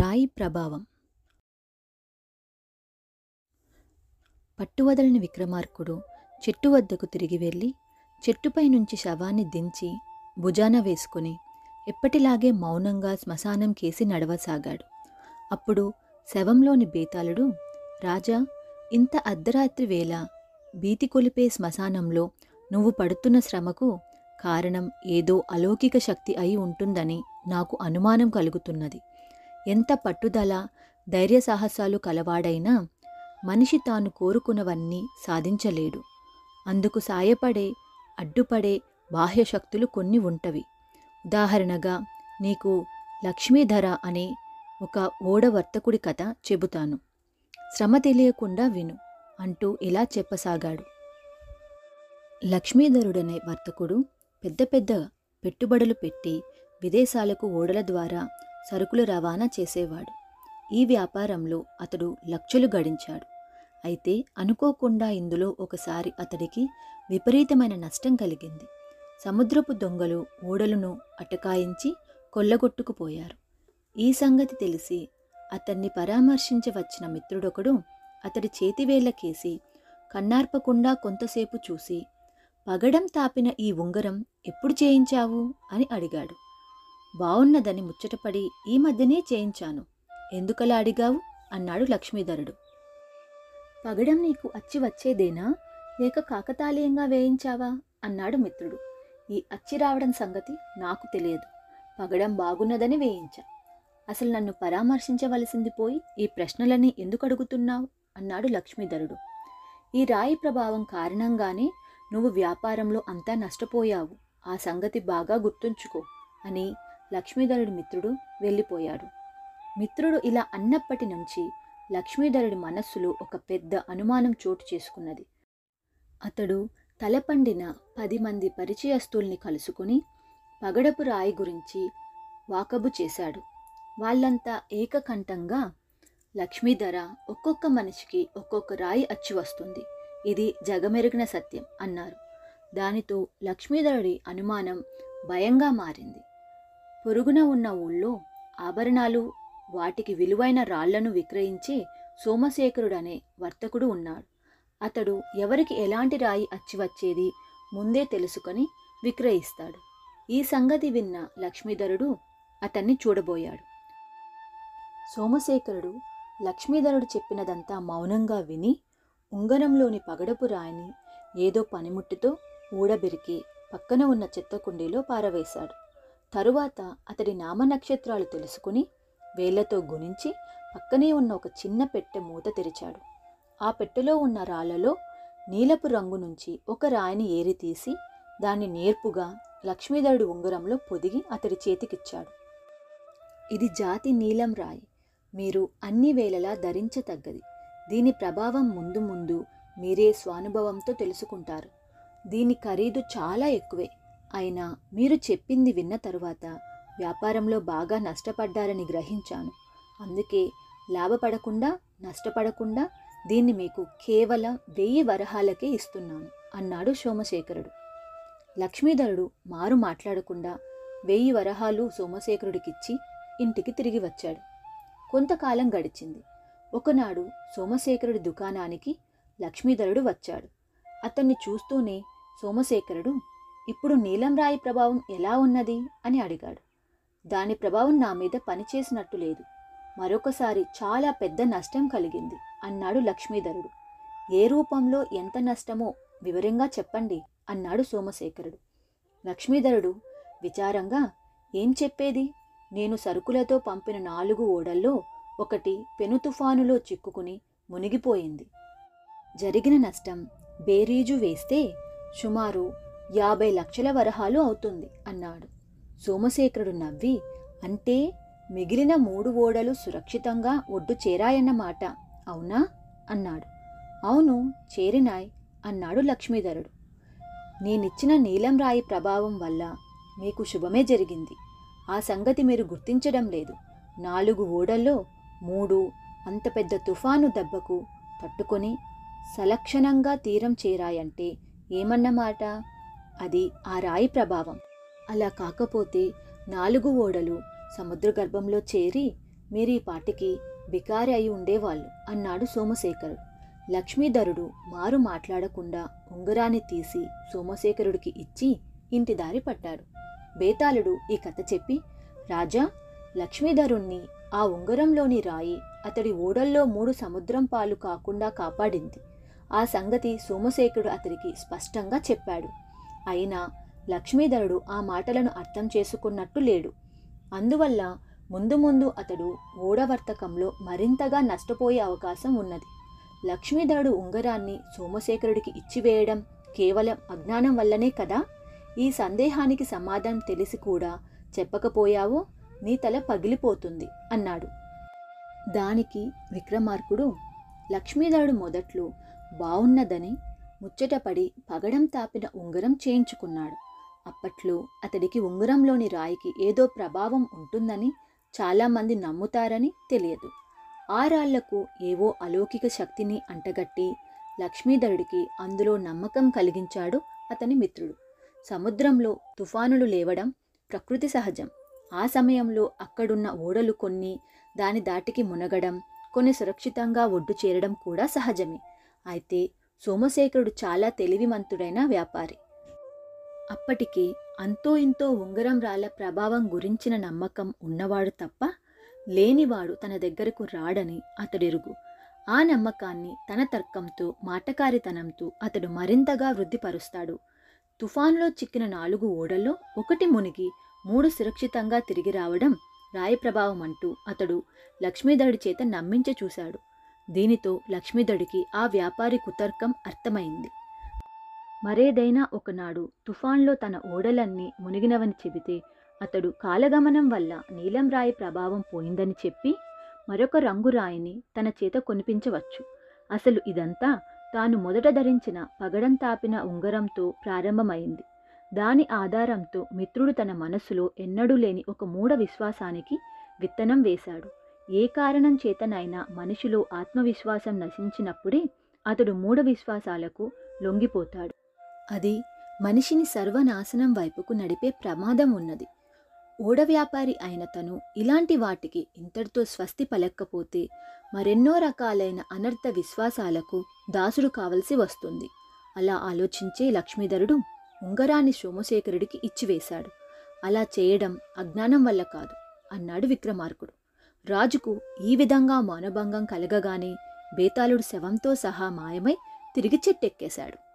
రాయి ప్రభావం. పట్టువదలని విక్రమార్కుడు చెట్టు వద్దకు తిరిగి వెళ్ళి చెట్టుపై నుంచి శవాన్ని దించి భుజాన వేసుకుని ఎప్పటిలాగే మౌనంగా శ్మశానం కేసి నడవసాగాడు. అప్పుడు శవంలోని బేతాళుడు రాజా ఇంత అర్ధరాత్రి వేళ భీతి కొలిపే శ్మశానంలో నువ్వు పడుతున్న శ్రమకు కారణం ఏదో అలౌకిక శక్తి అయి ఉంటుందని నాకు అనుమానం కలుగుతున్నది. ఎంత పట్టుదల ధైర్య సాహసాలు కలవాడైనా మనిషి తాను కోరుకున్నవన్నీ సాధించలేడు. అందుకు సాయపడే అడ్డుపడే బాహ్య శక్తులు కొన్ని ఉంటవి. ఉదాహరణగా నీకు లక్ష్మీధర అనే ఒక ఓడ వర్తకుడి కథ చెబుతాను. శ్రమ తెలియకుండా విను అంటూ ఇలా చెప్పసాగాడు. లక్ష్మీధరుడనే వర్తకుడు పెద్ద పెద్ద పెట్టుబడులు పెట్టి విదేశాలకు ఓడల ద్వారా సరుకులు రవాణా చేసేవాడు. ఈ వ్యాపారంలో అతడు లక్షలు గడించాడు. అయితే అనుకోకుండా ఇందులో ఒకసారి అతడికి విపరీతమైన నష్టం కలిగింది. సముద్రపు దొంగలు ఓడలను అటకాయించి కొల్లగొట్టుకుపోయారు. ఈ సంగతి తెలిసి అతన్ని పరామర్శించవచ్చిన మిత్రుడొకడు అతడి చేతివేళ్ళకేసి కన్నార్పకుండా కొంతసేపు చూసి పగడం తాపిన ఈ ఉంగరం ఎప్పుడు చేయించావు? అని అడిగాడు. బావున్నదని ముచ్చటపడి ఈ మధ్యనే చేయించాను. ఎందుకలా అడిగావు? అన్నాడు లక్ష్మీధరుడు. పగడం నీకు అచ్చి వచ్చేదేనా? లేక కాకతాళీయంగా వేయించావా? అన్నాడు మిత్రుడు. ఈ అచ్చి రావడం సంగతి నాకు తెలియదు. పగడం బాగున్నదని వేయించా. అసలు నన్ను పరామర్శించవలసింది పోయి ఈ ప్రశ్నలన్నీ ఎందుకు అడుగుతున్నావు? అన్నాడు లక్ష్మీధరుడు. ఈ రాయి ప్రభావం కారణంగానే నువ్వు వ్యాపారంలో అంతా నష్టపోయావు. ఆ సంగతి బాగా గుర్తుంచుకో అని లక్ష్మీధరుడి మిత్రుడు వెళ్ళిపోయాడు. మిత్రుడు ఇలా అన్నప్పటి నుంచి లక్ష్మీధరుడి మనస్సులో ఒక పెద్ద అనుమానం చోటు చేసుకున్నది. అతడు తలపండిన పది మంది పరిచయస్తుల్ని కలుసుకుని పగడపు రాయి గురించి వాకబు చేశాడు. వాళ్ళంతా ఏకకంఠంగా లక్ష్మీధర ఒక్కొక్క మనిషికి ఒక్కొక్క రాయి అచ్చి వస్తుంది. ఇది జగమెరిగిన సత్యం అన్నారు. దానితో లక్ష్మీధరుడి అనుమానం భయంగా మారింది. పొరుగున ఉన్న ఊళ్ళో ఆభరణాలు వాటికి విలువైన రాళ్ళను విక్రయించే సోమశేఖరుడనే వర్తకుడు ఉన్నాడు. అతడు ఎవరికి ఎలాంటి రాయి అచ్చి వచ్చేది ముందే తెలుసుకొని విక్రయిస్తాడు. ఈ సంగతి విన్న లక్ష్మీధరుడు అతన్ని చూడబోయాడు. సోమశేఖరుడు లక్ష్మీధరుడు చెప్పినదంతా మౌనంగా విని ఉంగరంలోని పగడపు రాయిని ఏదో పనిముట్టుతో ఊడబెరికి పక్కన ఉన్న చెత్త కుండీలో పారవేశాడు. తరువాత అతడి నామనక్షత్రాలు తెలుసుకుని వేళ్ళతో గుణించి పక్కనే ఉన్న ఒక చిన్న పెట్టె మూత తెరిచాడు. ఆ పెట్టెలో ఉన్న రాళ్ళలో నీలపు రంగు నుంచి ఒక రాయిని ఏరి తీసి దాన్ని నేర్పుగా లక్ష్మీధరుడి ఉంగరంలో పొదిగి అతడి చేతికిచ్చాడు. ఇది జాతి నీలం రాయి. మీరు అన్ని వేళలా ధరించతగ్గది. దీని ప్రభావం ముందు ముందు మీరే స్వానుభవంతో తెలుసుకుంటారు. దీని ఖరీదు చాలా ఎక్కువే. అయినా మీరు చెప్పింది విన్న తరువాత వ్యాపారంలో బాగా నష్టపడ్డారని గ్రహించాను. అందుకే లాభపడకుండా నష్టపడకుండా దీన్ని మీకు కేవలం వెయ్యి వరహాలకే ఇస్తున్నాను అన్నాడు సోమశేఖరుడు. లక్ష్మీధరుడు మారు మాట్లాడకుండా వెయ్యి వరహాలు సోమశేఖరుడికిచ్చి ఇంటికి తిరిగి వచ్చాడు. కొంతకాలం గడిచింది. ఒకనాడు సోమశేఖరుడి దుకాణానికి లక్ష్మీధరుడు వచ్చాడు. అతన్ని చూస్తూనే సోమశేఖరుడు ఇప్పుడు నీలం రాయి ప్రభావం ఎలా ఉన్నది? అని అడిగాడు. దాని ప్రభావం నా మీద పనిచేసినట్టు లేదు. మరొకసారి చాలా పెద్ద నష్టం కలిగింది అన్నాడు లక్ష్మీధరుడు. ఏ రూపంలో ఎంత నష్టమో వివరంగా చెప్పండి అన్నాడు సోమశేఖరుడు. లక్ష్మీధరుడు విచారంగా ఏం చెప్పేది? నేను సరుకులతో పంపిన నాలుగు ఓడల్లో ఒకటి పెను తుఫానులో చిక్కుకుని మునిగిపోయింది. జరిగిన నష్టం బేరీజు వేస్తే సుమారు యాభై లక్షల వరహాలు అవుతుంది అన్నాడు. సోమశేఖరుడు నవ్వి అంటే మిగిలిన మూడు ఓడలు సురక్షితంగా ఒడ్డు చేరాయన్నమాట అవునా? అన్నాడు. అవును చేరినాయ్ అన్నాడు లక్ష్మీధరుడు. నేనిచ్చిన నీలం రాయి ప్రభావం వల్ల మీకు శుభమే జరిగింది. ఆ సంగతి మీరు గుర్తించడం లేదు. నాలుగు ఓడల్లో మూడు అంత పెద్ద తుఫాను దెబ్బకు తట్టుకొని సలక్షణంగా తీరం చేరాయంటే ఏమన్నమాట? అది ఆ రాయి ప్రభావం. అలా కాకపోతే నాలుగు ఓడలు సముద్ర గర్భంలో చేరి మీరు ఈ పాటికి బికారి అయి ఉండేవాళ్ళు అన్నాడు సోమశేఖరు. లక్ష్మీధరుడు మారు మాట్లాడకుండా ఉంగరాన్ని తీసి సోమశేఖరుడికి ఇచ్చి ఇంటి దారి పట్టాడు. బేతాళుడు ఈ కథ చెప్పి రాజా లక్ష్మీధరుణ్ణి ఆ ఉంగరంలోని రాయి అతడి ఓడల్లో మూడు సముద్రం పాలు కాకుండా కాపాడింది. ఆ సంగతి సోమశేఖరుడు అతడికి స్పష్టంగా చెప్పాడు. అయినా లక్ష్మీధరుడు ఆ మాటలను అర్థం చేసుకున్నట్టు లేడు. అందువల్ల ముందు ముందు అతడు ఓడవర్తకంలో మరింతగా నష్టపోయే అవకాశం ఉన్నది. లక్ష్మీధరుడు ఉంగరాన్ని సోమశేఖరుడికి ఇచ్చివేయడం కేవలం అజ్ఞానం వల్లనే కదా? ఈ సందేహానికి సమాధానం తెలిసి కూడా చెప్పకపోయావో నీ తల పగిలిపోతుంది అన్నాడు. దానికి విక్రమార్కుడు లక్ష్మీధరుడు మొదట్లో బావున్నదని ముచ్చటపడి పగడం తాపిన ఉంగరం చేయించుకున్నాడు. అప్పట్లో అతడికి ఉంగరంలోని రాయికి ఏదో ప్రభావం ఉంటుందని చాలామంది నమ్ముతారని తెలియదు. ఆ రాళ్ళకు ఏవో అలౌకిక శక్తిని అంటగట్టి లక్ష్మీధరుడికి అందులో నమ్మకం కలిగించాడు అతని మిత్రుడు. సముద్రంలో తుఫానులు లేవడం ప్రకృతి సహజం. ఆ సమయంలో అక్కడున్న ఓడలు కొన్ని దాని దాటికి మునగడం కొన్ని సురక్షితంగా ఒడ్డు చేరడం కూడా సహజమే. అయితే సోమశేఖరుడు చాలా తెలివిమంతుడైన వ్యాపారి. అప్పటికి అంతో ఇంతో ఉంగరం రాళ్ళ ప్రభావం గురించిన నమ్మకం ఉన్నవాడు తప్ప లేనివాడు తన దగ్గరకు రాడని అతడెరుగు. ఆ నమ్మకాన్ని తన తర్కంతో మాటకారితనంతో అతడు మరింతగా వృద్ధిపరుస్తాడు. తుఫానులో చిక్కిన నాలుగు ఓడల్లో ఒకటి మునిగి మూడు సురక్షితంగా తిరిగి రావడం రాయి ప్రభావం అంటూ అతడు లక్ష్మీధరుడి చేత నమ్మించి చూశాడు. దీనితో లక్ష్మీధడికి ఆ వ్యాపారి కుతర్కం అర్థమైంది. మరేదైనా ఒకనాడు తుఫాన్లో తన ఓడలన్నీ మునిగినవని చెబితే అతడు కాలగమనం వల్ల నీలం రాయి ప్రభావం పోయిందని చెప్పి మరొక రంగు రాయిని తన చేత కొనిపించవచ్చు. అసలు ఇదంతా తాను మొదట ధరించిన పగడం తాపిన ఉంగరంతో ప్రారంభమైంది. దాని ఆధారంతో మిత్రుడు తన మనస్సులో ఎన్నడూ లేని ఒక మూఢ విశ్వాసానికి విత్తనం వేశాడు. ఏ కారణం చేతనైనా మనిషిలో ఆత్మవిశ్వాసం నశించినప్పుడే అతడు మూఢ విశ్వాసాలకు లొంగిపోతాడు. అది మనిషిని సర్వనాశనం వైపుకు నడిపే ప్రమాదం ఉన్నది. ఓడ వ్యాపారి అయిన తను ఇలాంటి వాటికి ఇంతటితో స్వస్తి పలక్కపోతే మరెన్నో రకాలైన అనర్థ విశ్వాసాలకు దాసుడు కావలసి వస్తుంది. అలా ఆలోచించే లక్ష్మీధరుడు ఉంగరాన్ని సోమశేఖరుడికి ఇచ్చివేశాడు. అలా చేయడం అజ్ఞానం వల్ల కాదు అన్నాడు విక్రమార్కుడు. రాజుకు ఈ విధంగా మానభంగం కలగగానే బేతాళుడు శవంతో సహా మాయమై తిరిగి చెట్టెక్కేశాడు.